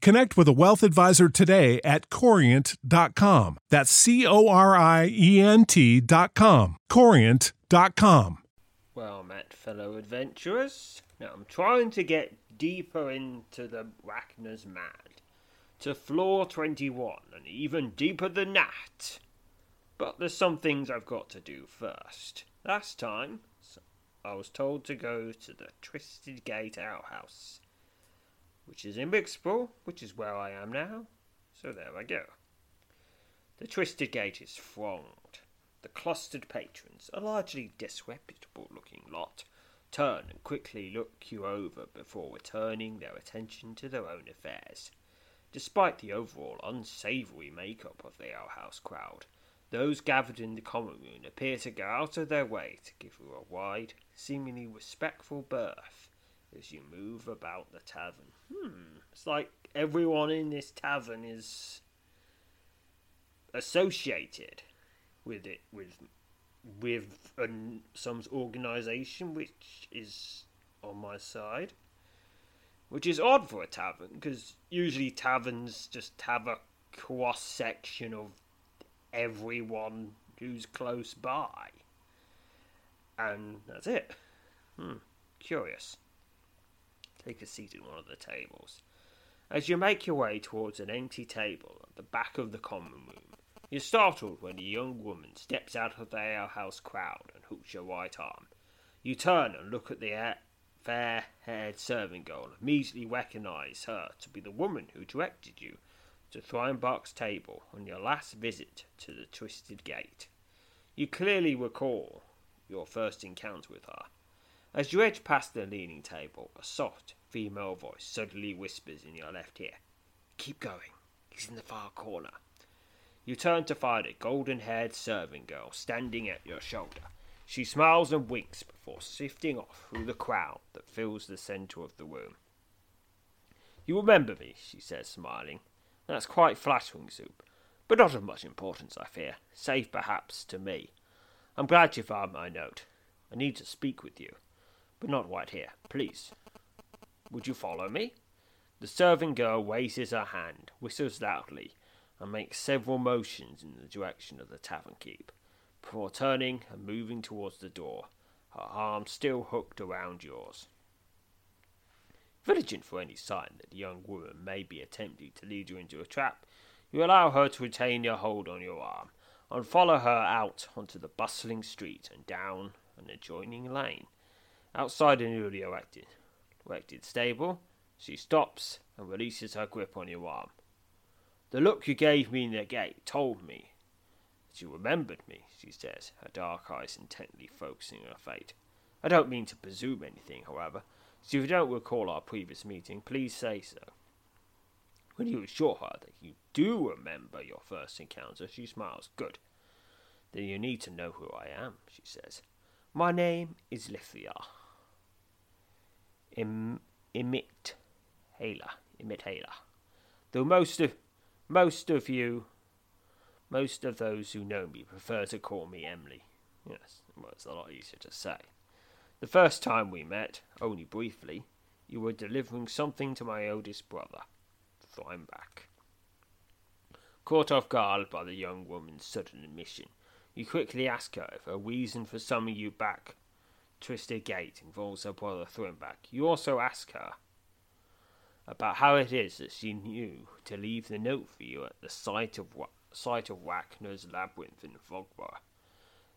connect with a wealth advisor today at corient.com. That's C O R I E N T.com. Corient.com. Well met, fellow adventurers. Now I'm trying to get deeper into the Wagner's Mad, to floor 21, and even deeper than that. But there's some things I've got to do first. Last time, I was told to go to the Twisted Gate outhouse, which is in Bixborough, which is where I am now. So there I go. The Twisted Gate is thronged. The clustered patrons, a largely disreputable looking lot, turn and quickly look you over before returning their attention to their own affairs. Despite the overall unsavoury makeup of the alehouse crowd, those gathered in the common room appear to go out of their way to give you a wide, seemingly respectful berth as you move about the tavern. Hmm, it's like everyone in this tavern is associated with it, with with an, some organisation which is on my side, which is odd for a tavern because usually taverns just have a cross section of everyone who's close by, and that's it. Hmm, curious. Take a seat at one of the tables. As you make your way towards an empty table at the back of the common room, you're startled when a young woman steps out of the alehouse crowd and hooks your right arm. You turn and look at the fair haired serving girl and immediately recognize her to be the woman who directed you to Thrinebark's table on your last visit to the Twisted Gate. You clearly recall your first encounter with her. As you edge past the leaning table, a soft female voice suddenly whispers in your left ear, Keep going, he's in the far corner. You turn to find a golden haired serving girl standing at your shoulder. She smiles and winks before sifting off through the crowd that fills the centre of the room. You remember me, she says, smiling. That's quite flattering, Soup, but not of much importance, I fear, save perhaps to me. I'm glad you found my note. I need to speak with you, but not right here, please. Would you follow me? The serving girl raises her hand, whistles loudly, and makes several motions in the direction of the tavern keep, before turning and moving towards the door, her arm still hooked around yours. Vigilant for any sign that the young woman may be attempting to lead you into a trap, you allow her to retain your hold on your arm, and follow her out onto the bustling street and down an adjoining lane. Outside a newly erected, erected stable, she stops and releases her grip on your arm. The look you gave me in the gate told me that you remembered me, she says, her dark eyes intently focusing on her fate. I don't mean to presume anything, however, so if you don't recall our previous meeting, please say so. When you assure her that you do remember your first encounter, she smiles. Good. Then you need to know who I am, she says. My name is Lithia. Im- Emit Hala. Emit. Though most of most of you, most of those who know me prefer to call me Emily. Yes, well, it's a lot easier to say. The first time we met, only briefly, you were delivering something to my oldest brother, Thrimeback. Caught off guard by the young woman's sudden admission, you quickly ask her if her reason for summoning you back Twisted Gate involves her brother Thrimeback. You also ask her about how it is that she knew to leave the note for you at the site of site of Wagner's labyrinth in Fogborough.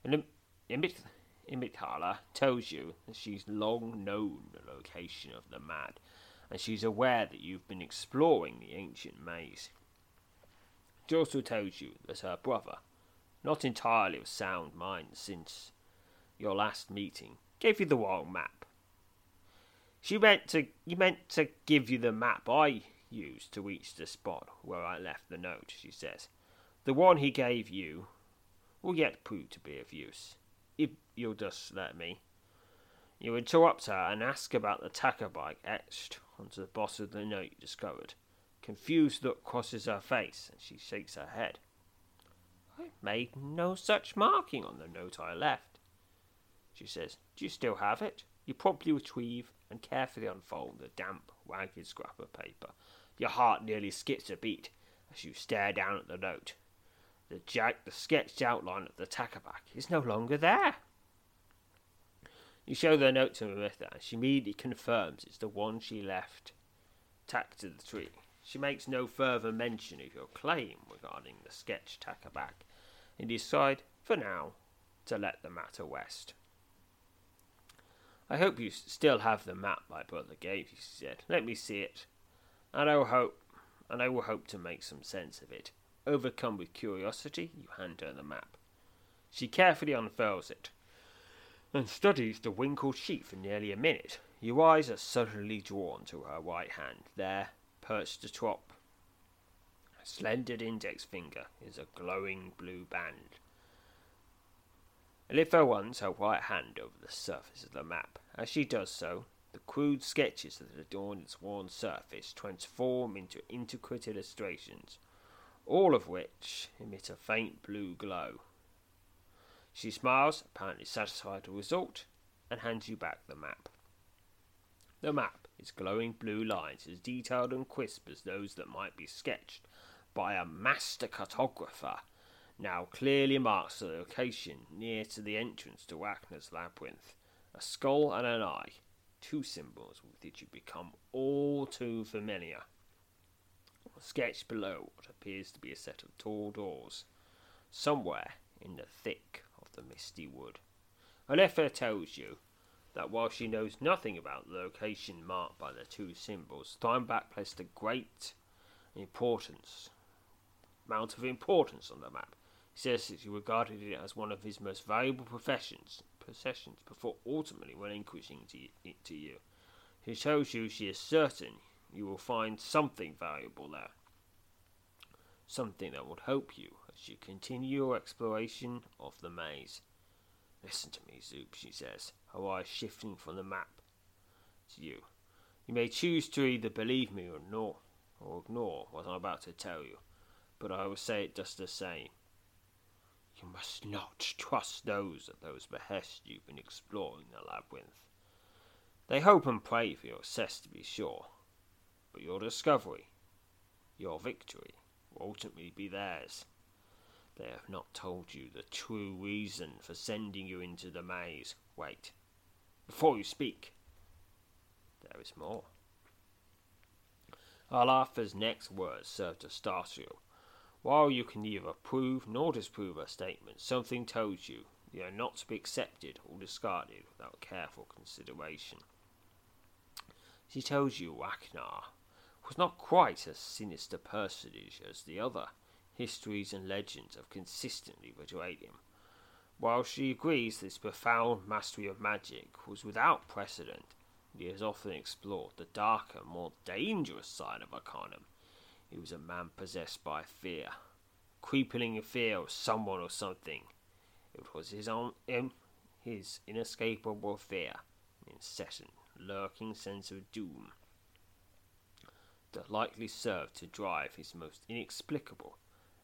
And Imit- Imithala tells you that she's long known the location of the mad, and she's aware that you've been exploring the ancient maze. She also tells you that her brother, not entirely of sound mind since your last meeting, gave you the wrong map. She meant to you meant to give you the map I used to reach the spot where I left the note, she says. The one he gave you will yet prove to be of use, if you'll just let me. You interrupt her and ask about the Takabike etched onto the bottom of the note you discovered. Confused look crosses her face, and she shakes her head. I made no such marking on the note I left. She says, Do you still have it? You promptly retrieve and carefully unfold the damp, ragged scrap of paper. Your heart nearly skips a beat as you stare down at the note. The, jack, the sketched outline of the Takabak is no longer there. You show the note to Maritha, and she immediately confirms it's the one she left tacked to the tree. She makes no further mention of your claim regarding the sketch Takabak, and decide, for now, to let the matter rest. I hope you still have the map my brother gave you, she said. Let me see it, and I will hope, and I will hope to make some sense of it. Overcome with curiosity, you hand her the map. She carefully unfurls it and studies the wrinkled sheet for nearly a minute. Your eyes are suddenly drawn to her right hand. There, perched atop a slender index finger, is a glowing blue band. Elitha runs her right hand over the surface of the map. As she does so, the crude sketches that adorn its worn surface transform into intricate illustrations all of which emit a faint blue glow. She smiles, apparently satisfied with the result, and hands you back the map. The map, its glowing blue lines, as detailed and crisp as those that might be sketched by a master cartographer, now clearly marks the location near to the entrance to Wagner's labyrinth. A skull and an eye, two symbols with which you become all too familiar. Sketched below what appears to be a set of tall doors, somewhere in the thick of the misty wood. Elitha tells you that while she knows nothing about the location marked by the two symbols, Thrimeback placed a great importance, amount of importance on the map. Says that he regarded it as one of his most valuable professions, possessions before ultimately relinquishing it to you. He tells you she is certain you will find something valuable there. Something that would help you as you continue your exploration of the maze. Listen to me, Zoop, she says, her eyes shifting from the map to you. You may choose to either believe me or ignore, or ignore what I'm about to tell you, but I will say it just the same. You must not trust those at those behests you've been exploring the labyrinth. They hope and pray for your success, to be sure, but your discovery, your victory, will ultimately be theirs. They have not told you the true reason for sending you into the maze. Wait. Before you speak, there is more. Alartha's next words serve to startle you. While you can neither prove nor disprove a statement, something tells you they are not to be accepted or discarded without careful consideration. She tells you Wagner was not quite as sinister a personage as the other. Histories and legends have consistently portrayed him. While she agrees this profound mastery of magic was without precedent, he has often explored the darker, more dangerous side of Arcanum. He was a man possessed by fear, creeping fear of someone or something. It was his own, his inescapable fear, incessant, lurking sense of doom that likely served to drive his most inexplicable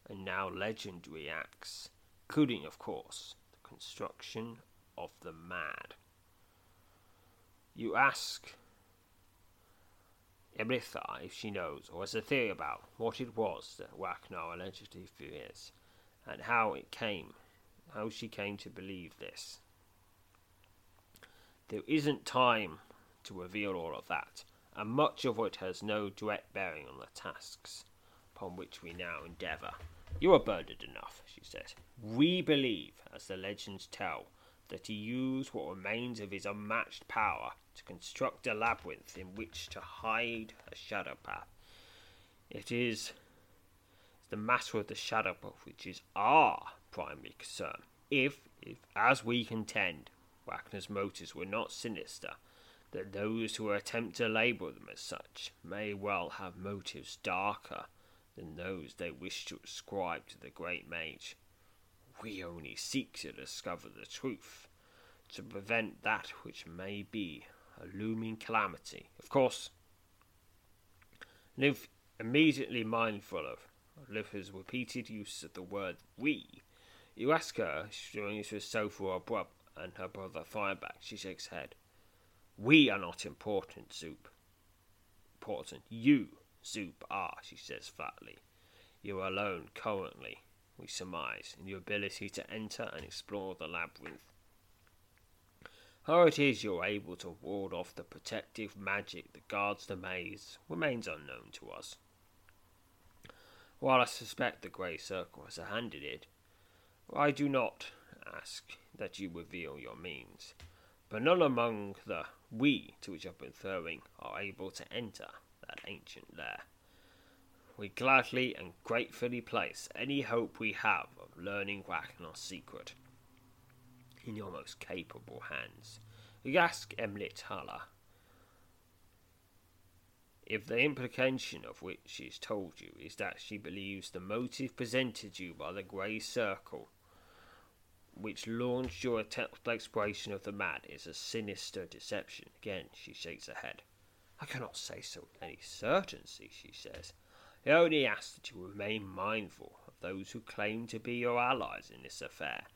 and now legendary acts, including, of course, the construction of the mad. You ask Emitha if she knows or has a theory about what it was that Wagner allegedly fears, and how it came, how she came to believe this. There isn't time to reveal all of that, and much of it has no direct bearing on the tasks upon which we now endeavour. You are burdened enough, she said. We believe, as the legends tell, that he used what remains of his unmatched power to construct a labyrinth in which to hide a shadow path. It is the matter of the shadow path which is our primary concern. If, if, as we contend, Wagner's motives were not sinister, that those who attempt to label them as such may well have motives darker than those they wish to ascribe to the great mage. We only seek to discover the truth, to prevent that which may be a looming calamity. Of course, live immediately mindful of Liver's repeated use of the word we. You ask her she's doing this with Sophie or brother, and her brother Fireback. She shakes head. We are not important, Zoop. Important. You, Zoop, are, she says flatly. You are alone currently, we surmise, in your ability to enter and explore the labyrinth. How it is you're able to ward off the protective magic that guards the maze remains unknown to us. While I suspect the Grey Circle has a hand in it, I do not ask that you reveal your means, but none among the we to which I've been referring are able to enter that ancient lair. We gladly and gratefully place any hope we have of learning Ragnar's secret in your most capable hands. We ask Emlit Hala if the implication of which she has told you is that she believes the motive presented you by the Grey Circle, which launched your exploration of the mad, is a sinister deception. Again, she shakes her head. I cannot say so with any certainty, she says. I only ask that you remain mindful of those who claim to be your allies in this affair,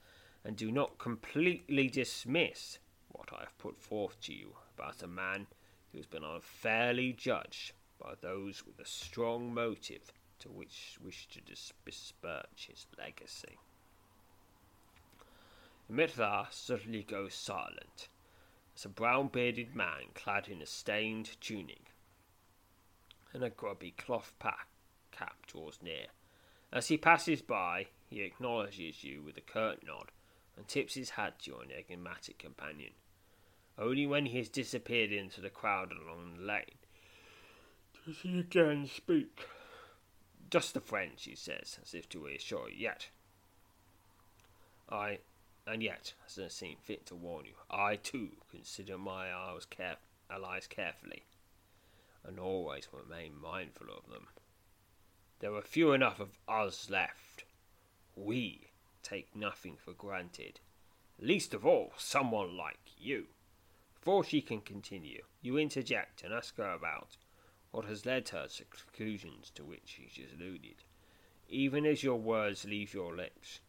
and do not completely dismiss what I have put forth to you about a man who has been unfairly judged by those with a strong motive to which wish to besmirch his legacy. Mithra suddenly goes silent as a brown bearded man clad in a stained tunic and a grubby cloth pack cap draws near. As he passes by, he acknowledges you with a curt nod and tips his hat to your enigmatic companion. Only when he has disappeared into the crowd along the lane does he again speak. Just a friend, she says, as if to reassure you. Yet, I, and yet, as I seem fit to warn you, I too consider my allies, allies carefully, and always remain mindful of them. There are few enough of us left. We take nothing for granted, least of all someone like you. Before she can continue, you interject and ask her about what has led her to conclusions to which she has alluded. Even as your words leave your lips,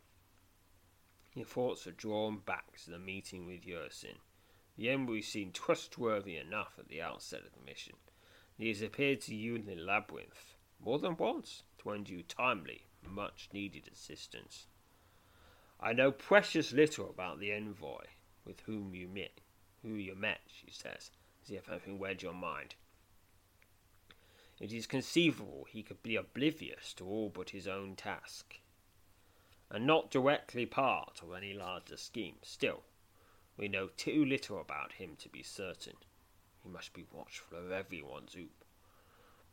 your thoughts are drawn back to the meeting with Yersin. The envoy seemed trustworthy enough at the outset of the mission. He has appeared to you in the labyrinth more than once to lend you timely, much needed assistance. I know precious little about the envoy with whom you met, who you met, she says, as if having read your mind. It is conceivable he could be oblivious to all but his own task, and not directly part of any larger scheme. Still, we know too little about him to be certain. He must be watchful of everyone's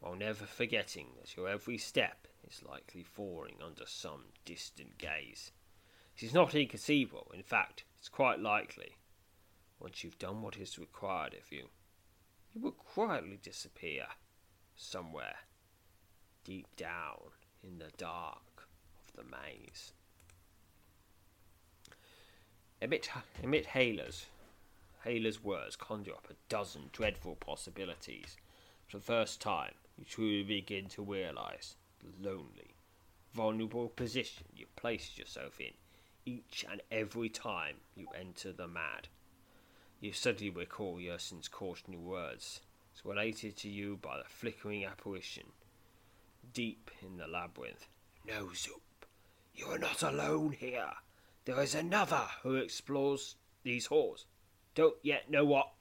while never forgetting that your every step is likely falling under some distant gaze. It is not inconceivable, in fact, it's quite likely. Once you've done what is required of you, you will quietly disappear somewhere deep down in the dark of the maze. Emit, emit Haler's, Haler's words conjure up a dozen dreadful possibilities. For the first time, you truly begin to realize the lonely, vulnerable position you placed yourself in each and every time you enter the mad. You suddenly recall Yersin's cautionary words, as related to you by the flickering apparition deep in the labyrinth. No, Zoop, you are not alone here. There is another who explores these halls. Don't yet know what.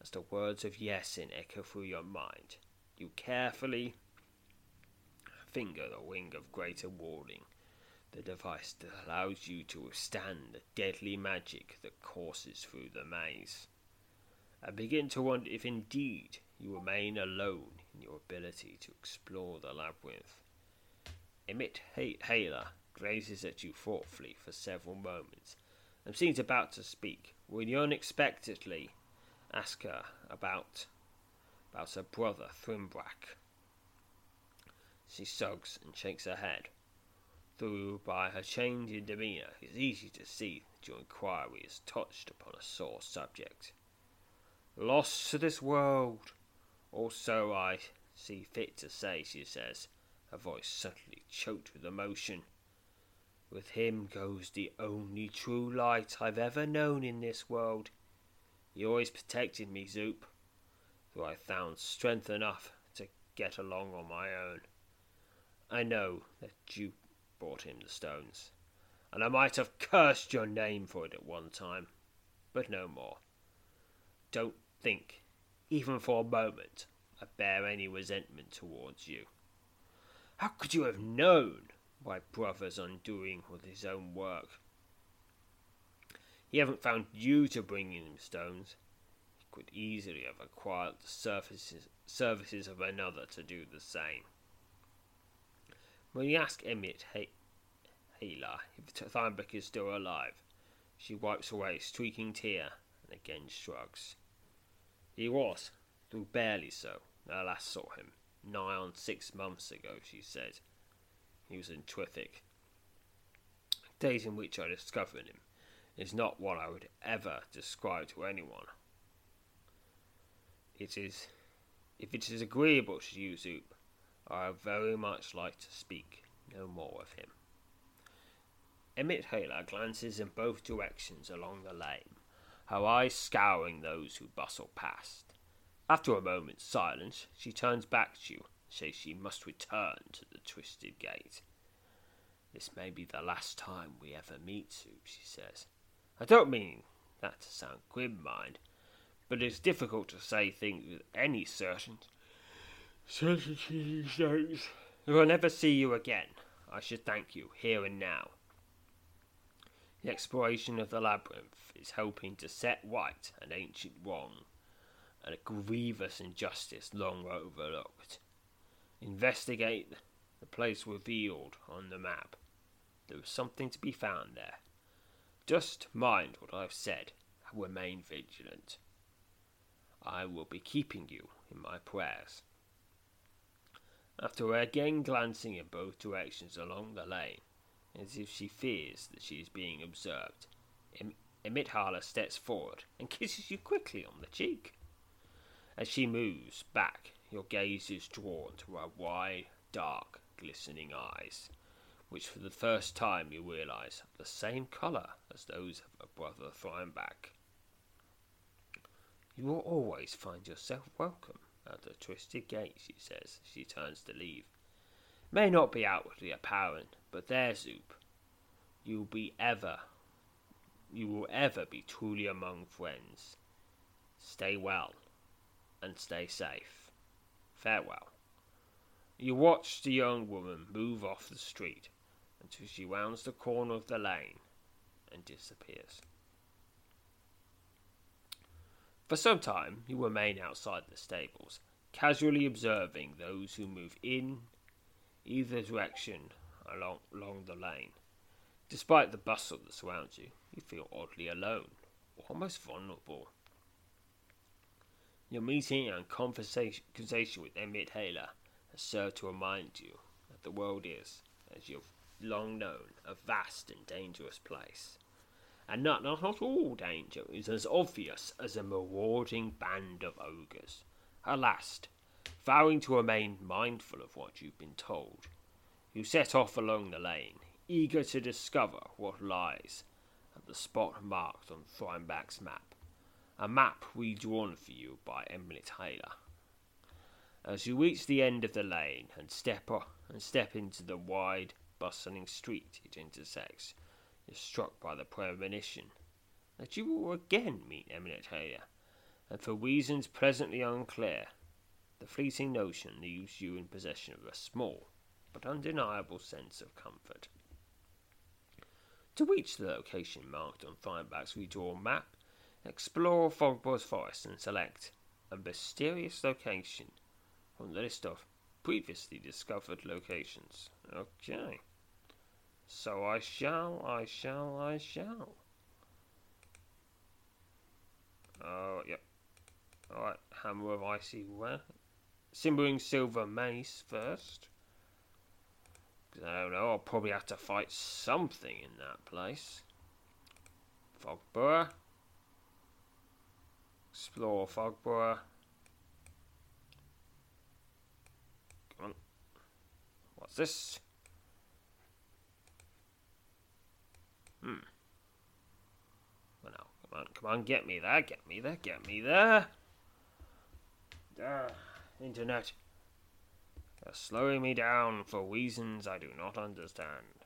As the words of Yersin echo through your mind, you carefully finger the wing of greater warding, the device that allows you to withstand the deadly magic that courses through the maze. I begin to wonder if indeed you remain alone in your ability to explore the labyrinth. Emit Haler gazes at you thoughtfully for several moments and seems about to speak when you unexpectedly ask her about about her brother Thrimbrak. She shrugs and shakes her head. Though by her change in demeanour it is easy to see that your inquiry has touched upon a sore subject. Lost to this world, or so I see fit to say, she says, her voice suddenly choked with emotion. With him goes the only true light I've ever known in this world. He always protected me, Zoop, I found strength enough to get along on my own. I know that you brought him the stones, and I might have cursed your name for it at one time, but no more. Don't think, even for a moment, I bear any resentment towards you. How could you have known my brother's undoing with his own work? He haven't found you to bring him stones. He could easily have acquired the services, services of another to do the same. When you ask Emmett Haler if Thunbeck is still alive, she wipes away a streaking tear and again shrugs. He was, though barely so. I last saw him nigh on six months ago, she said. He was in Twithick. Days in which I discovered him is not what I would ever describe to anyone. It is, if it is agreeable to you, Zoop, I very much like to speak no more of him. Emmett Haler glances in both directions along the lane, her eyes scouring those who bustle past. After a moment's silence, she turns back to you says she must return to the twisted gate. This may be the last time we ever meet, Zoop, she says. I don't mean that to sound grim, mind, but it's difficult to say things with any certainty certainty these days. If I never see you again, I should thank you here and now. The exploration of the labyrinth is helping to set right an ancient wrong and a grievous injustice long overlooked. Investigate the place revealed on the map. There is something to be found there. Just mind what I've said and remain vigilant. I will be keeping you in my prayers. After again glancing in both directions along the lane, as if she fears that she is being observed, Emmett Haler steps forward and kisses you quickly on the cheek. As she moves back, your gaze is drawn to her wide, dark, glistening eyes, which for the first time you realize have the same color as those of her brother Thrineback. You will always find yourself welcome at the twisted gate, she says. as She turns to leave. May not be outwardly apparent, but there, Zoop, you'll be ever, you will ever be truly among friends. Stay well and stay safe. Farewell. You watch the young woman move off the street until she rounds the corner of the lane and disappears. For some time you remain outside the stables, casually observing those who move in either direction along, along the lane. Despite the bustle that surrounds you, you feel oddly alone, almost vulnerable. Your meeting and conversation, conversation with Emmett Haler has served to remind you that the world is, as you've long known, a vast and dangerous place. And not, not, not all danger is as obvious as a marauding band of ogres. Alas, vowing to remain mindful of what you've been told, you set off along the lane, eager to discover what lies at the spot marked on Thrineback's map. A map redrawn for you by Emily Taylor. As you reach the end of the lane and step up and step into the wide, bustling street it intersects, you're struck by the premonition that you will again meet Emily Taylor, and for reasons presently unclear, the fleeting notion leaves you in possession of a small but undeniable sense of comfort. To reach the location marked on Thrineback's redrawn map, explore Fogbore's Forest and select a mysterious location from the list of previously discovered locations. Okay. So I shall, I shall, I shall. Oh, yep. Alright, Hammer of Icy Where? Simmering Silver Mace first. I don't know, I'll probably have to fight something in that place. Fogborough. Explore Fogborough. Come on. What's this? Hmm. Well, now, come on, come on, get me there, get me there, get me there. Ah, internet. They're slowing me down for reasons I do not understand.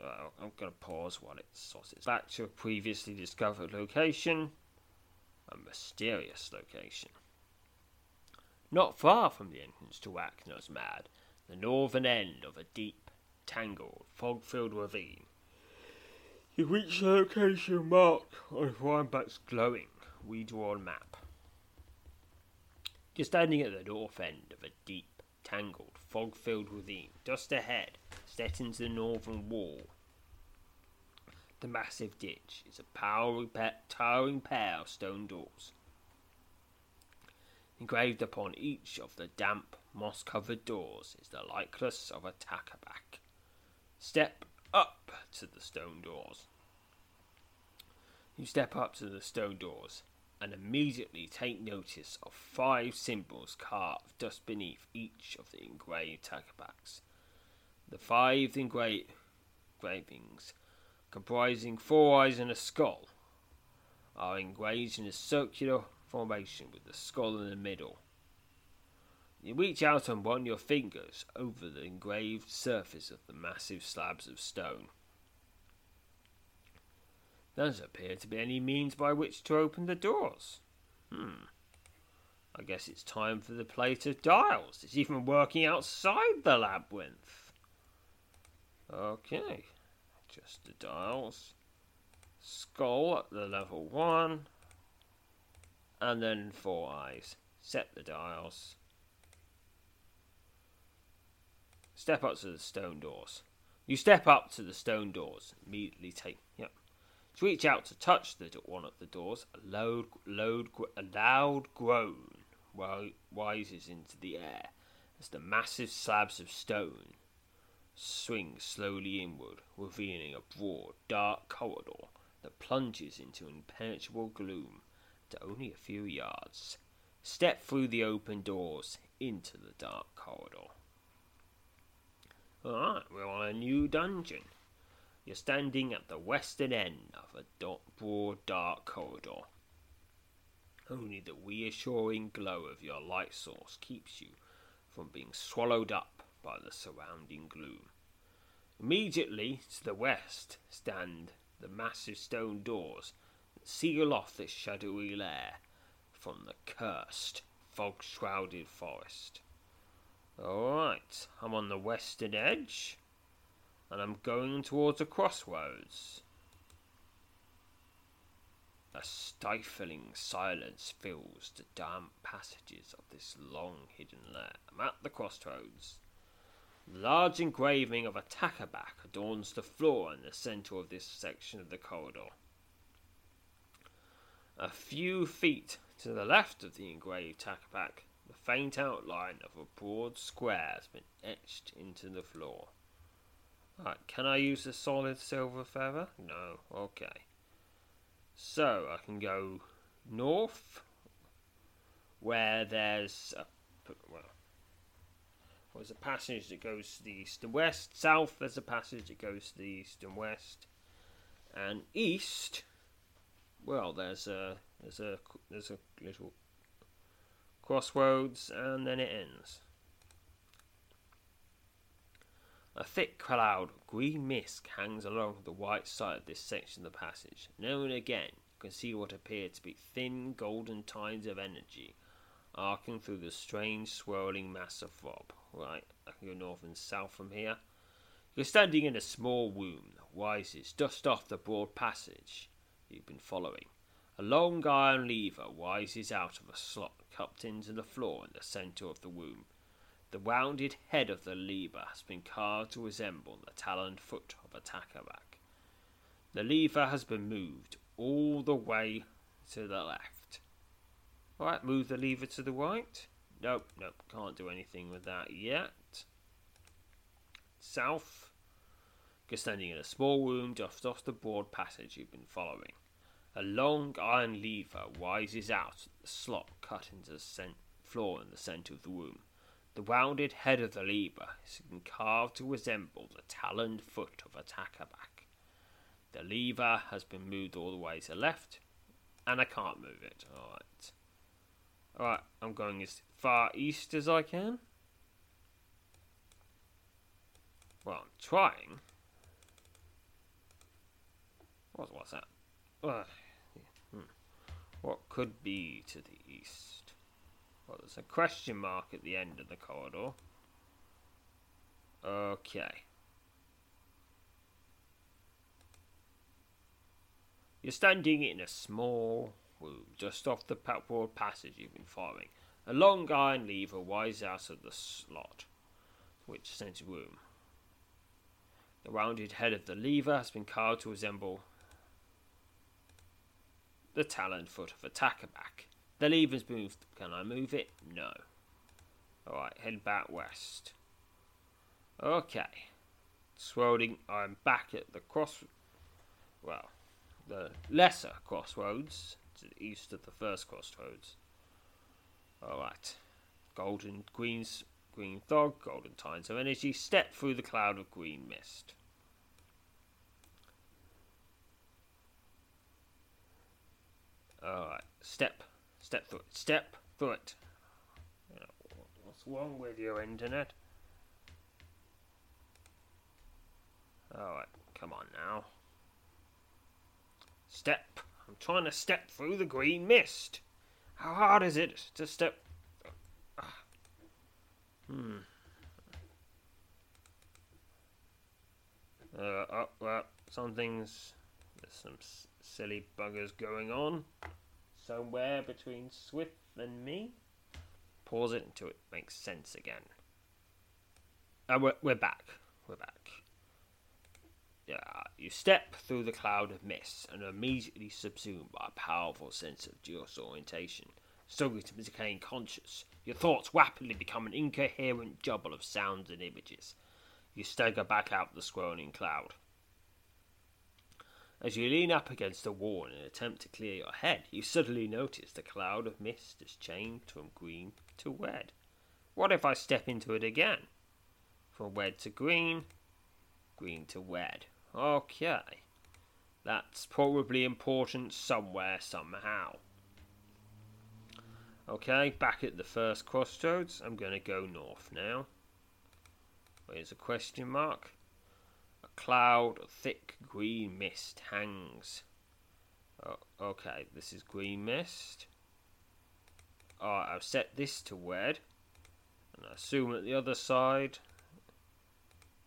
I'm going to pause while it sorts back to a previously discovered location. A mysterious location. Not far from the entrance to Wagner's Mad, the northern end of a deep, tangled, fog-filled ravine. You reach the location marked on Thrineback's glowing, redrawn map. You're standing at the north end of a deep, tangled, fog filled ravine. Just ahead, set into the northern wall. The massive ditch is a towering pair of stone doors. Engraved upon each of the damp, moss covered doors is the likeness of a Takeback. Step up to the stone doors. You step up to the stone doors and immediately take notice of five symbols carved just beneath each of the engraved Takebacks. The five engra- engravings, comprising four eyes and a skull, are engraved in a circular formation with the skull in the middle. You reach out and run your fingers over the engraved surface of the massive slabs of stone. There doesn't appear to be any means by which to open the doors. Hmm. I guess it's time for the plate of dials. It's even working outside the labyrinth. Okay. Just the dials. Skull at the level one. And then four eyes. Set the dials. Step up to the stone doors. You step up to the stone doors. Immediately take. Yep. To reach out to touch the one of the doors, a loud, loud, a loud groan rises into the air as the massive slabs of stone swing slowly inward, revealing a broad, dark corridor that plunges into impenetrable gloom to only a few yards. Step through the open doors into the dark corridor. Alright, we're on a new dungeon. You're standing at the western end of a broad, dark corridor. Only the reassuring glow of your light source keeps you from being swallowed up by the surrounding gloom. Immediately to the west stand the massive stone doors that seal off this shadowy lair from the cursed, fog shrouded forest. Alright, I'm on the western edge and I'm going towards a crossroads. A stifling silence fills the damp passages of this long hidden lair. I'm at the crossroads. The large engraving of a Takeback adorns the floor in the centre of this section of the corridor. A few feet to the left of the engraved Takeback, the faint outline of a broad square has been etched into the floor. Right, can I use a solid silver feather? No, okay. So I can go north, where there's a, well, There's a passage that goes to the east and west. South, there's a passage that goes to the east and west. And east, well, there's a there's a there's a little crossroads, and then it ends. A thick cloud of green mist hangs along the white side of this section of the passage. Now and again, you can see what appear to be thin golden tides of energy arcing through the strange swirling mass of fog. Right, I go north and south from here. You're standing in a small room that rises just off the broad passage you've been following. A long iron lever rises out of a slot cupped into the floor in the centre of the room. The rounded head of the lever has been carved to resemble the taloned foot of a tackleback. The lever has been moved all the way to the left. Alright, move the lever to the right. Nope, nope, can't do anything with that yet. South. You're standing in a small room just off the broad passage you've been following. A long iron lever rises out the slot cut into the cent- floor in the centre of the room. The rounded head of the lever is carved to resemble the taloned foot of a tackleback. The lever has been moved all the way to the left, and I can't move it. Alright. Alright, I'm going as far east as I can. Well, I'm trying. What was that? Hmm. What could be to the east? Well, there's a question mark at the end of the corridor. Okay. You're standing in a small room just off the broad passage you've been following. A long iron lever rises out of the slot, which centre room. The rounded head of the lever has been carved to resemble the taloned foot of a tackleback. The lever's moved. Can I move it? No. Alright, head back west. Okay. Swirling, I'm back at the cross. Well, the lesser crossroads to the east of the first crossroads. Alright. Golden greens, green fog, golden tides of energy. Step through the cloud of green mist. Alright. Step Step through it. Step through it. What's wrong with your internet? Alright, come on now. Step. I'm trying to step through the green mist. How hard is it to step? Hmm. Uh, oh, well, something's. There's some silly buggers going on somewhere between Swift and me. Pause it until it makes sense again. And we're, we're back. We're back. Yeah, you step through the cloud of mist and are immediately subsumed by a powerful sense of disorientation. Struggling to maintain conscious, your thoughts rapidly become an incoherent jumble of sounds and images. You stagger back out the swirling cloud. As you lean up against a wall in an attempt to clear your head, you suddenly notice the cloud of mist has changed from green to red. What if I step into it again? From red to green, green to red. Okay. That's probably important somewhere, somehow. Okay, back at the first crossroads. I'm going to go north now. Where's a question mark? Cloud thick green mist hangs. Oh, okay, this is green mist. Alright, I've set this to red. And I assume at the other side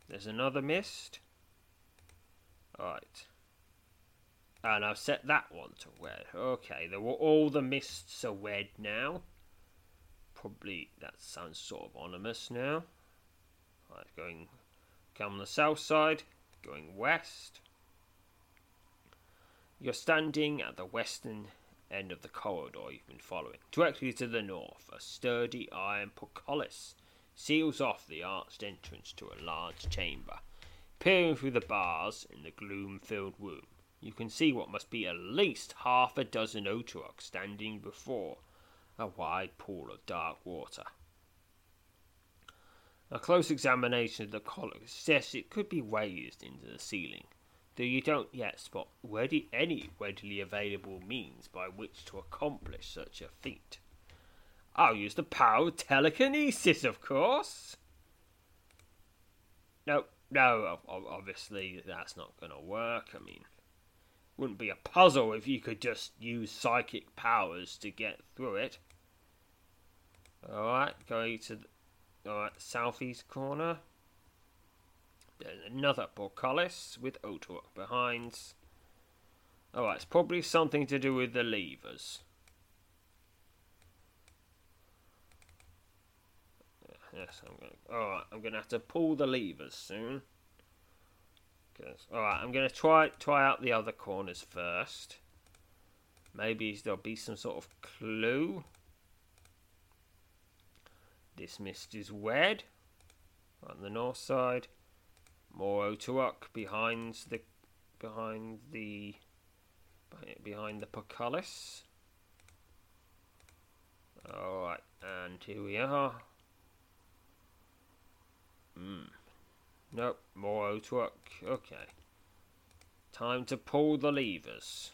there's another mist. Alright. And I've set that one to red. Okay, there were all the mists are red now. Probably that sounds sort of ominous now. Right, going come on the south side going west. You're standing at the western end of the corridor you've been following. Directly to the north, a sturdy iron portcullis seals off the arched entrance to a large chamber. Peering through the bars in the gloom filled room, you can see what must be at least half a dozen Otroks standing before a wide pool of dark water. A close examination of the collar suggests it could be raised into the ceiling, though you don't yet spot ready, any readily available means by which to accomplish such a feat. I'll use the power of telekinesis, of course. No, no, obviously that's not going to work. I mean, wouldn't be a puzzle if you could just use psychic powers to get through it. Alright, going to alright, southeast corner. There's another portcullis with Otawuk behind. Alright, it's probably something to do with the levers. Yes, I'm going. Alright, I'm to have to pull the levers soon. Alright, I'm to try try out the other corners first. Maybe there'll be some sort of clue. This mist is red on the north side. More Otawuk behind the behind the behind the portcullis. Alright, and here we are. Hmm. Nope, more Otawuk. Okay. Time to pull the levers.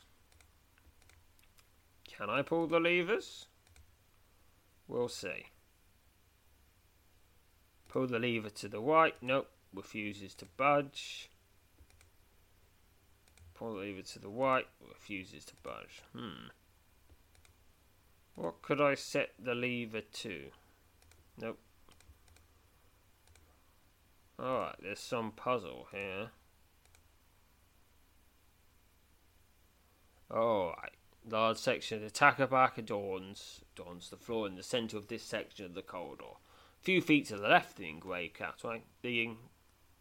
Can I pull the levers? We'll see. Pull the lever to the right. Nope, refuses to budge. Pull the lever to the right. Refuses to budge. Hmm. What could I set the lever to? Nope. Alright, there's some puzzle here. Alright. Large section of the Takabark adorns, adorns the floor in the centre of this section of the corridor. Few feet to the left, the engraved catwalk, being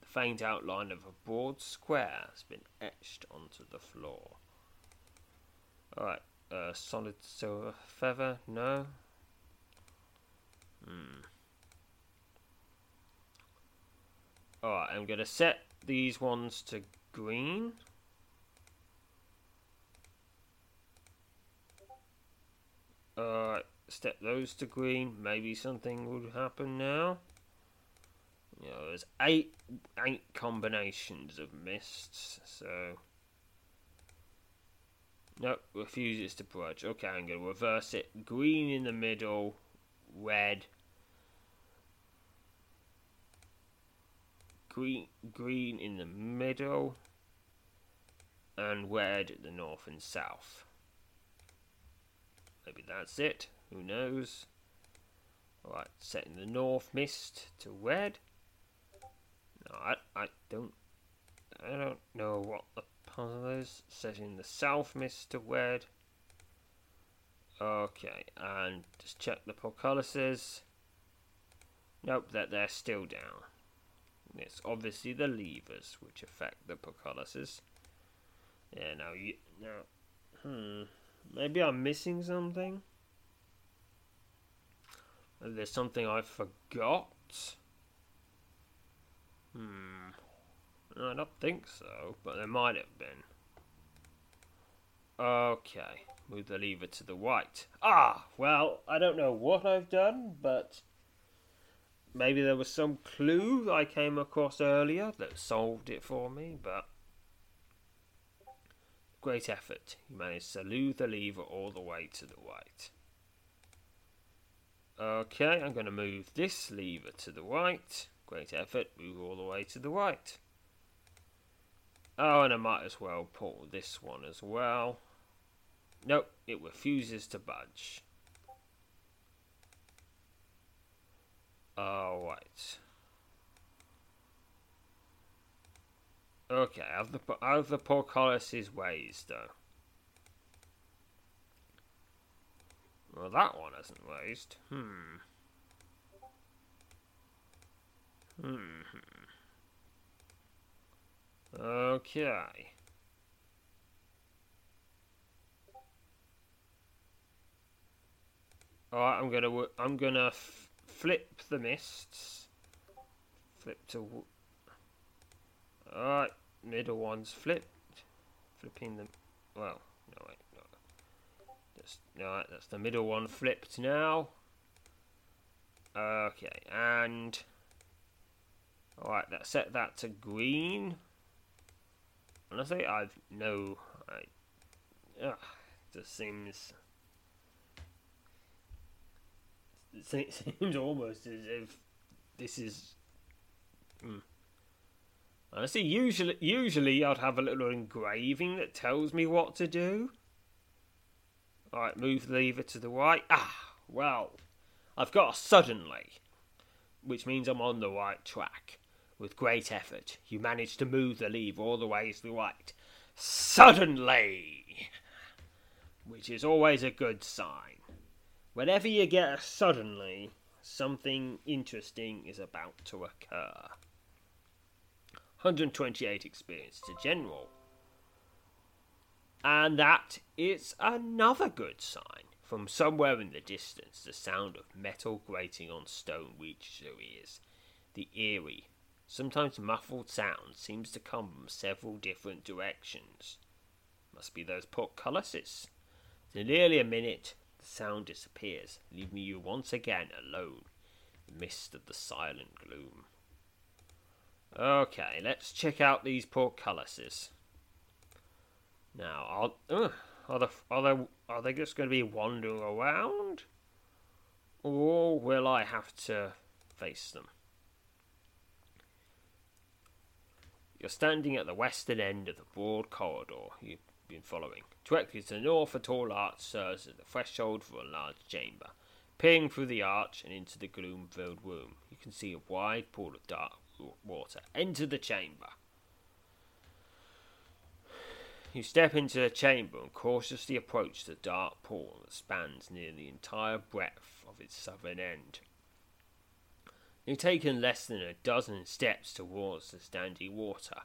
the faint outline of a broad square has been etched onto the floor. Alright, uh, solid silver feather, no. Hmm. Alright, I'm going to set these ones to green. Alright, step those to green. Maybe something would happen now. You know, there's eight, eight combinations of mists, so... Nope, refuses to budge. Okay, I'm to reverse it. Green in the middle, red green, green in the middle, and red at the north and south. Maybe that's it. Who knows? Alright, setting the north mist to red. No, I, I don't I don't know what the puzzle is. Setting the south mist to red. Okay, and just check the portcullises. Nope, that they're still down. It's obviously the levers which affect the portcullises. Yeah, now you now, hmm, maybe I'm missing something. There's something I forgot. Hmm, I don't think so, but there might have been. Okay, move the lever to the right. Ah, well, I don't know what I've done, but maybe there was some clue I came across earlier that solved it for me, but great effort. You managed to move the lever all the way to the right. Okay, I'm going to move this lever to the right. Great effort, move all the way to the right. Oh, and I might as well pull this one as well. Nope, it refuses to budge. Alright. Okay, have the have the portcullises ways though. Well, that one isn't raised. Hmm. Hmm. Okay. Alright, I'm gonna I'm gonna flip the mists. Flip to. Alright, middle one's flipped. Flipping them. Well. Alright, that's the middle one flipped now. Okay, and Alright, that set that to green. Honestly, I've no. I, ugh, just seems. It seems almost as if this is. Hmm. Honestly, usually, usually I'd have a little engraving that tells me what to do. Alright, move the lever to the right. Ah, well, I've got a suddenly, which means I'm on the right track. With great effort, you manage to move the lever all the way to the right. Suddenly! Which is always a good sign. Whenever you get a suddenly, something interesting is about to occur. 128 experience to general. And that is another good sign. From somewhere in the distance, the sound of metal grating on stone reaches your ears. The eerie, sometimes muffled sound seems to come from several different directions. Must be those portcullises. In nearly a minute, the sound disappears, leaving you once again alone in the midst of the silent gloom. Okay, let's check out these portcullises. Now, are, uh, are, the, are, they, are they just going to be wandering around? Or will I have to face them? You're standing at the western end of the broad corridor you've been following. Directly to the north, a tall arch serves as the threshold for a large chamber. Peering through the arch and into the gloom filled room, you can see a wide pool of dark water. Enter the chamber. You step into the chamber and cautiously approach the dark pool that spans near the entire breadth of its southern end. You've taken less than a dozen steps towards the standing water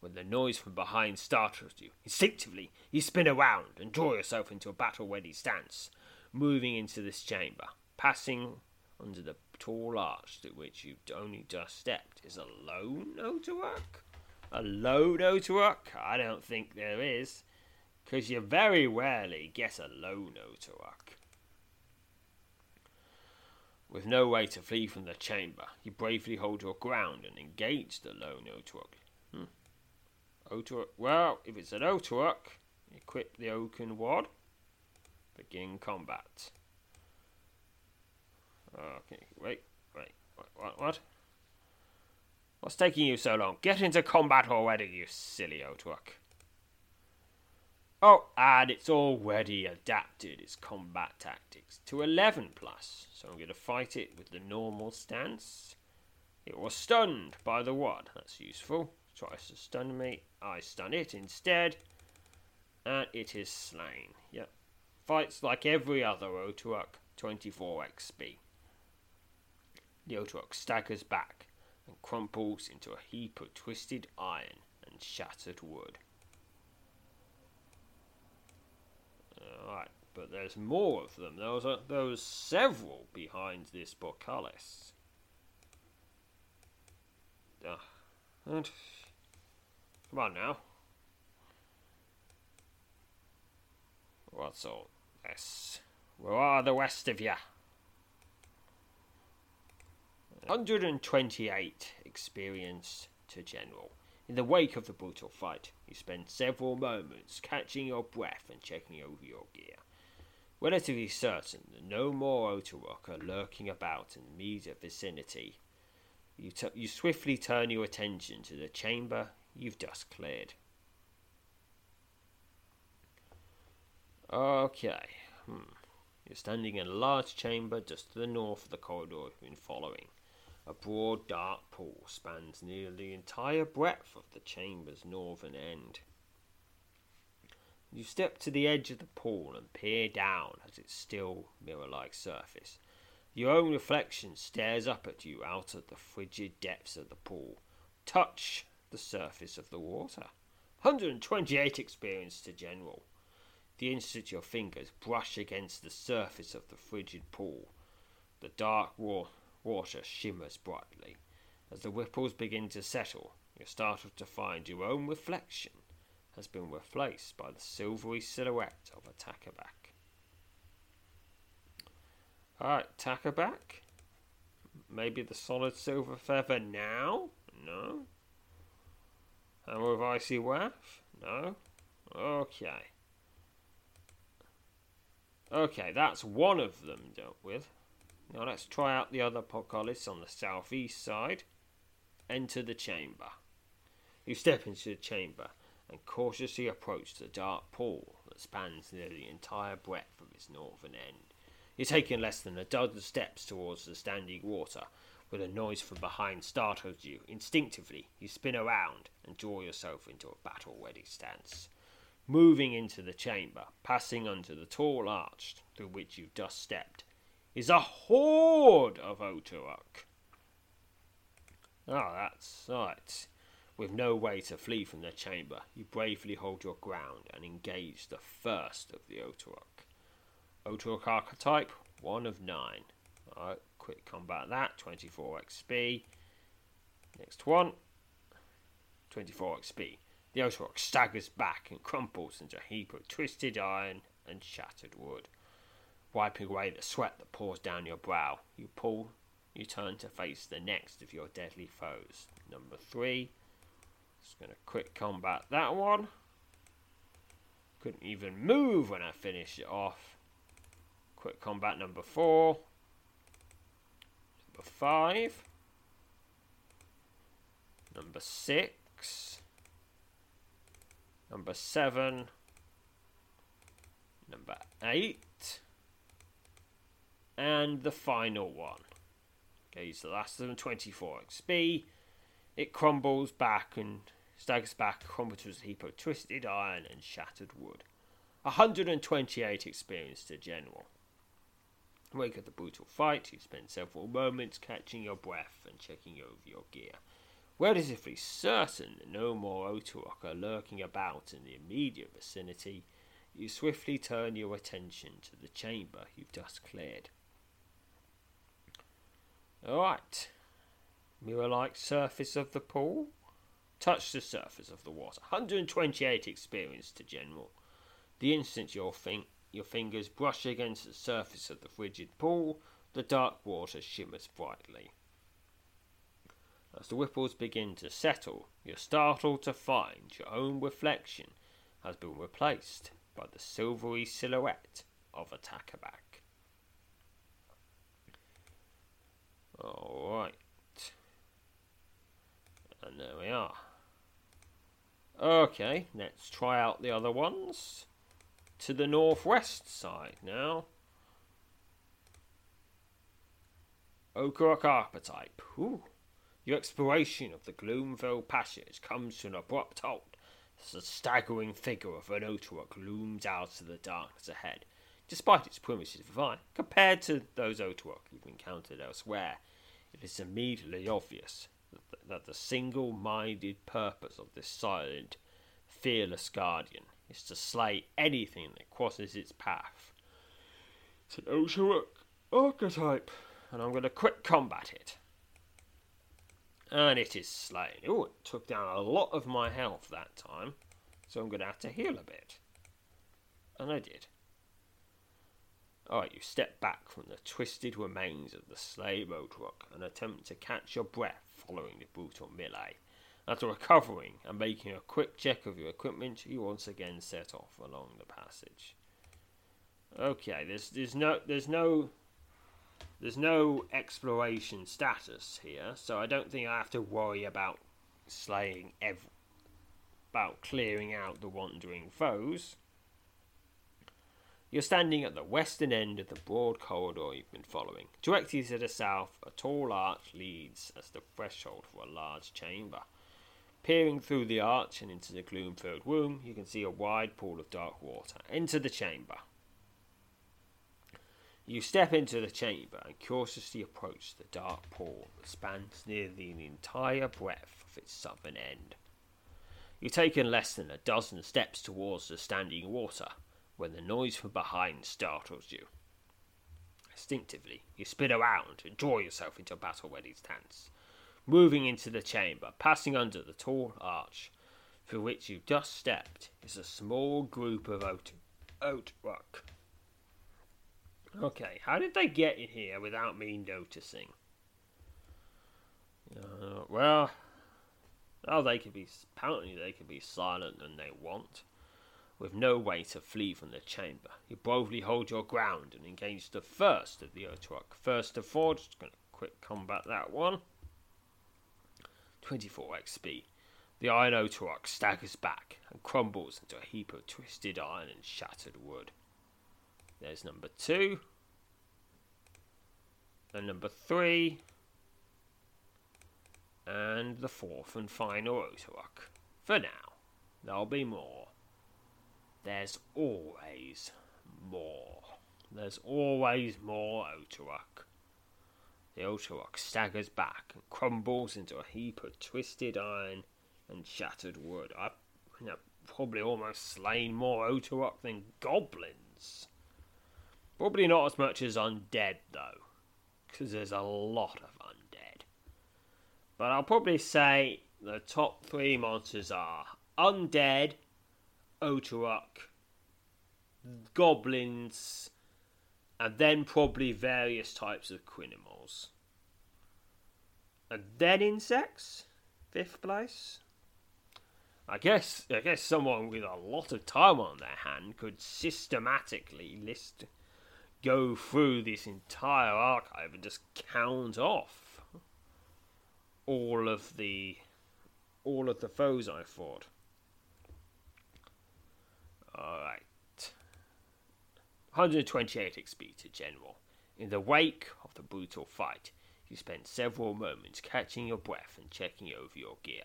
when the noise from behind startles you. Instinctively, you spin around and draw yourself into a battle ready stance, moving into this chamber. Passing under the tall arch through which you've only just stepped is a lone Otawak? A lone Otawak? I don't think there is, because you very rarely get a lone Otawak. With no way to flee from the chamber, you bravely hold your ground and engage the lone Otawak. Hmm. Otawak. Well, if it's an Otawak, equip the Oaken Wad. Begin combat. Okay, wait, wait, what, what, what? What's taking you so long? Get into combat already, you silly Otawak. Oh, and it's already adapted its combat tactics to 11 plus, so I'm going to fight it with the normal stance. It was stunned by the wad, that's useful. Tries to stun me, I stun it instead, and it is slain. Yep. Fights like every other Otawak, 24 XP. The Otawak staggers back and crumples into a heap of twisted iron and shattered wood. Alright, but there's more of them. There was, a, there was several behind this portcullis. Uh, and come on now. What's all this? Where are the rest of you? 128 experience to general. In the wake of the brutal fight, you spend several moments catching your breath and checking over your gear. Relatively certain that no more Otawak are lurking about in the immediate vicinity, you, t- you swiftly turn your attention to the chamber you've just cleared. Okay, hmm. You're standing in a large chamber just to the north of the corridor you've been following. A broad dark pool spans nearly the entire breadth of the chamber's northern end. You step to the edge of the pool and peer down at its still mirror like surface. Your own reflection stares up at you out of the frigid depths of the pool. Touch the surface of the water. 128 experience to general. The instant your fingers brush against the surface of the frigid pool, the dark water Water shimmers brightly. As the ripples begin to settle, you're startled to find your own reflection has been replaced by the silvery silhouette of a tackerback. Alright, tackerback? Maybe the solid silver feather now, No. Hammer of Icy Wrath? No. Okay. Okay, that's one of them dealt with. Now let's try out the other Portcullis on the southeast side. Enter the chamber. You step into the chamber and cautiously approach the dark pool that spans nearly the entire breadth of its northern end. You're taking less than a dozen steps towards the standing water when a noise from behind startles you. Instinctively, you spin around and draw yourself into a battle ready stance. Moving into the chamber, passing under the tall arch through which you've just stepped, is a horde of Otorok. Ah, oh, that's right. With no way to flee from the chamber, you bravely hold your ground and engage the first of the Otorok. Otorok archetype, 1 of 9. Alright, quick combat that, 24 XP. Next one, 24 XP. The Otorok staggers back and crumples into a heap of twisted iron and shattered wood. Wiping away the sweat that pours down your brow, you pull, you turn to face the next of your deadly foes. Number three. Just gonna quick combat that one. Couldn't even move when I finished it off. Quick combat number four. Number five. Number six number seven, number eight, and the final one. Okay, so that's the 24 XP. It crumbles back and staggers back, crumbles to a heap of twisted iron and shattered wood. 128 experience to general. Wake of the brutal fight, you spend several moments catching your breath and checking over your gear. Relatively certain that no more Otorok are lurking about in the immediate vicinity, you swiftly turn your attention to the chamber you've just cleared. Alright. Mirror like surface of the pool. Touch the surface of the water. 128 experience to general. The instant your, fin- your fingers brush against the surface of the frigid pool, the dark water shimmers brightly. As the ripples begin to settle, you're startled to find your own reflection has been replaced by the silvery silhouette of a Tackleback. Alright. And there we are. Okay, let's try out the other ones. To the northwest side now. Otorok archetype. Ooh. Your exploration of the Gloomville passage comes to an abrupt halt as the staggering figure of an Otorok looms out of the darkness ahead. Despite its primitive design, compared to those Otorok you've encountered elsewhere, it is immediately obvious that, the single minded purpose of this silent, fearless guardian is to slay anything that crosses its path. It's an Otorok archetype, and I'm going to quick combat it. And it is slain. Oh, it took down a lot of my health that time. So I'm going to have to heal a bit. And I did. Alright, you step back from the twisted remains of the slave Otorok and attempt to catch your breath following the brutal melee. After recovering and making a quick check of your equipment, you once again set off along the passage. Okay, there's there's no there's no there's no exploration status here, so I don't think I have to worry about slaying ev- about clearing out the wandering foes. You're standing at the western end of the broad corridor you've been following. Directly to the south, a tall arch leads as the threshold for a large chamber. Peering through the arch and into the gloom filled room, you can see a wide pool of dark water. Enter the chamber. You step into the chamber and cautiously approach the dark pool that spans nearly the entire breadth of its southern end. You've taken less than a dozen steps towards the standing water when the noise from behind startles you. Instinctively, you spin around and draw yourself into battle ready stance, moving into the chamber, passing under the tall arch through which you've just stepped is a small group of oat, oat rock Okay, how did they get in here without me noticing? Uh, well, Oh, they can be apparently they can be silent when they want. With no way to flee from the chamber, you boldly hold your ground and engage the first of the Otorock. First to four, just gonna quick combat that one. 24 XP. The Iron Otorock staggers back and crumbles into a heap of twisted iron and shattered wood. There's number two. And number three. And the fourth and final Otorock. For now. There'll be more. There's always more. There's always more Otorock. The Otorock staggers back and crumbles into a heap of twisted iron and shattered wood. I've you know, probably almost slain more Otorock than goblins. Probably not as much as undead, though, because there's a lot of undead. But I'll probably say the top three monsters are undead, Otorock, goblins, and then probably various types of quinimals. And then insects, fifth place. I guess I guess someone with a lot of time on their hand could systematically list go through this entire archive and just count off all of the all of the foes I fought. Alright. 128 XP to General. In the wake of the brutal fight, you spend several moments catching your breath and checking over your gear.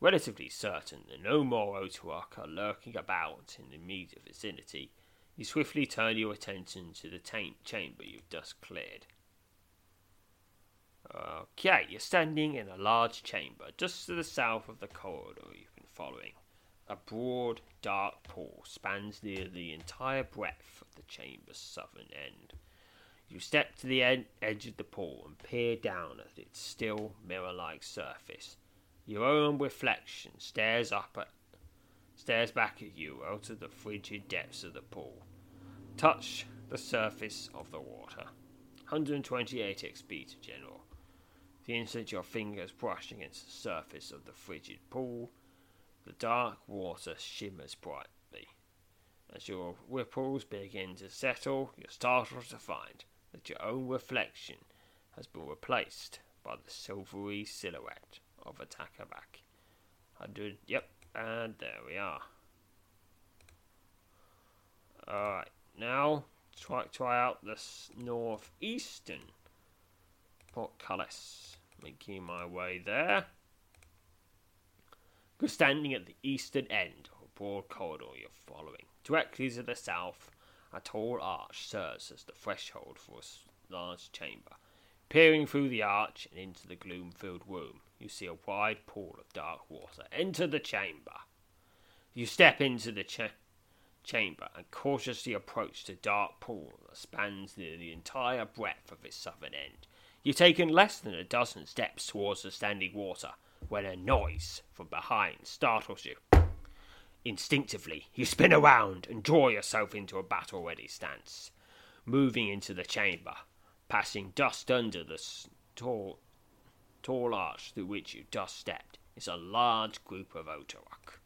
Relatively certain that no more Otorock are lurking about in the immediate vicinity, you swiftly turn your attention to the ta- chamber you've just cleared. Okay, you're standing in a large chamber just to the south of the corridor you've been following. A broad, dark pool spans near the entire breadth of the chamber's southern end. You step to the ed- edge of the pool and peer down at its still, mirror like surface. Your own reflection stares up at stares back at you out of the frigid depths of the pool. Touch the surface of the water. 128 XP to General. The instant your fingers brush against the surface of the frigid pool, the dark water shimmers brightly. As your ripples begin to settle, you're startled to find that your own reflection has been replaced by the silvery silhouette of a Takabak. 100, yep, and there we are. Alright, now try, try out this northeastern portcullis. Making my way there. You're standing at the eastern end of a broad corridor you're following. Directly to the south, a tall arch serves as the threshold for a large chamber. Peering through the arch and into the gloom filled room, you see a wide pool of dark water. Enter the chamber. You step into the cha- chamber and cautiously approach the dark pool that spans near the entire breadth of its southern end. You've taken less than a dozen steps towards the standing water when a noise from behind startles you. Instinctively, you spin around and draw yourself into a battle ready stance, moving into the chamber, passing dust under the tall, tall arch through which you just stepped is a large group of Otorock.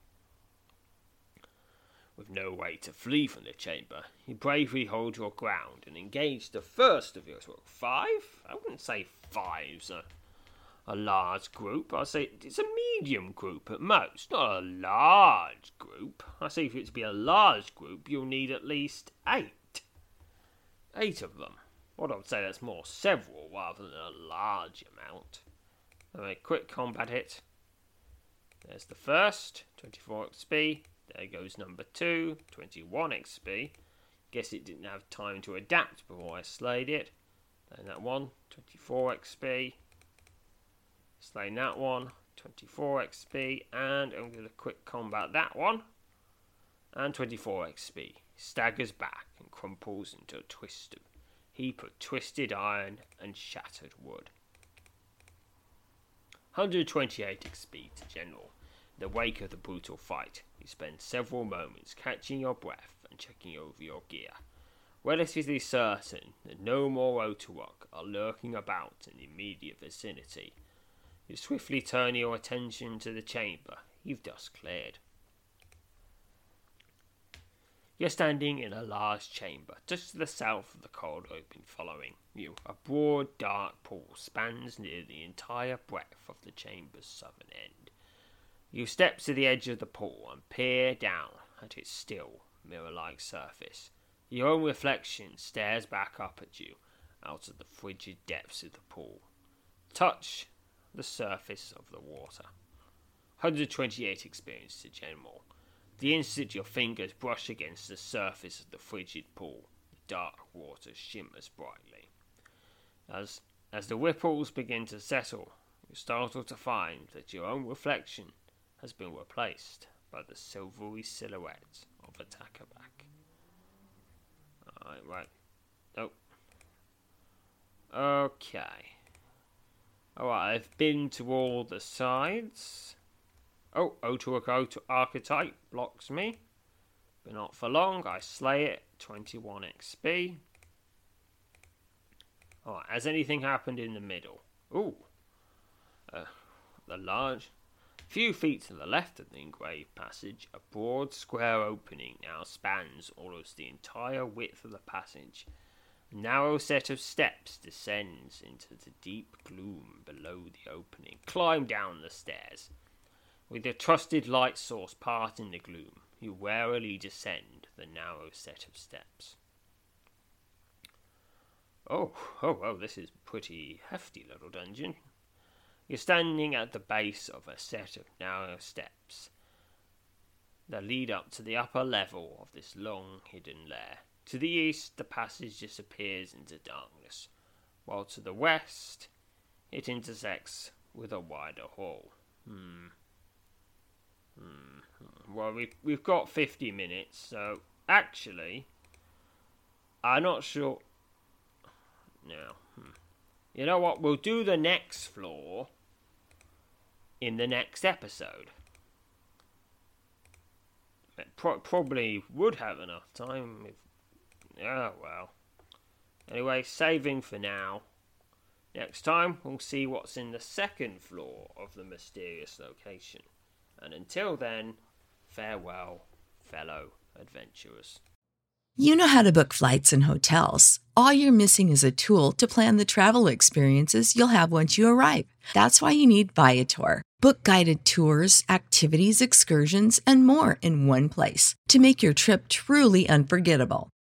With no way to flee from the chamber, you bravely hold your ground and engage the first of your five. I wouldn't say five's a, a large group. I'd say it's a medium group at most, not a large group. I say for it to be a large group, you'll need at least eight. Eight of them. What I would say that's more several rather than a large amount. Alright, quick combat hit. There's the first, 24 XP. There goes number two, 21 XP. Guess it didn't have time to adapt before I slayed it. Then that one, 24 XP. Slain that one, 24 XP. And I'm going to quick combat that one. And 24 XP. Staggers back and crumples into a twist of, heap of twisted iron and shattered wood. 128 XP to General. In the wake of the brutal fight, you spend several moments catching your breath and checking over your gear. Relatively certain that no more Otorock are lurking about in the immediate vicinity, You swiftly turn your attention to the chamber you've just cleared. You're standing in a large chamber, just to the south of the cold open following you. A broad, dark pool spans near the entire breadth of the chamber's southern end. You step to the edge of the pool and peer down at its still, mirror like surface. Your own reflection stares back up at you out of the frigid depths of the pool. Touch the surface of the water. 128 experience to General. The instant your fingers brush against the surface of the frigid pool, the dark water shimmers brightly. As, as the ripples begin to settle, you startle to find that your own reflection has been replaced by the silvery silhouette of a tackerback. Alright, right. Nope. Okay. Alright, I've been to all the sides. Oh, Otuak Archetype blocks me. But not for long. I slay it. 21 XP. Alright, has anything happened in the middle? Ooh. Uh, the large few feet to the left of the engraved passage, a broad square opening now spans almost the entire width of the passage. A narrow set of steps descends into the deep gloom below the opening. Climb down the stairs. With your trusted light source part in the gloom, you warily descend the narrow set of steps. Oh, oh, oh, this is pretty hefty little dungeon. You're standing at the base of a set of narrow steps that lead up to the upper level of this long hidden lair. To the east, the passage disappears into darkness, while to the west, it intersects with a wider hall. Hmm. Hmm. Well, we've, we've got 50 minutes, so actually, I'm not sure. No. Hmm. You know what? We'll do the next floor in the next episode. Pro- probably would have enough time if. Oh well. Anyway, saving for now. Next time, we'll see what's in the second floor of the mysterious location. And until then, farewell, fellow adventurers. You know how to book flights and hotels. All you're missing is a tool to plan the travel experiences you'll have once you arrive. That's why you need Viator. Book guided tours, activities, excursions, and more in one place to make your trip truly unforgettable.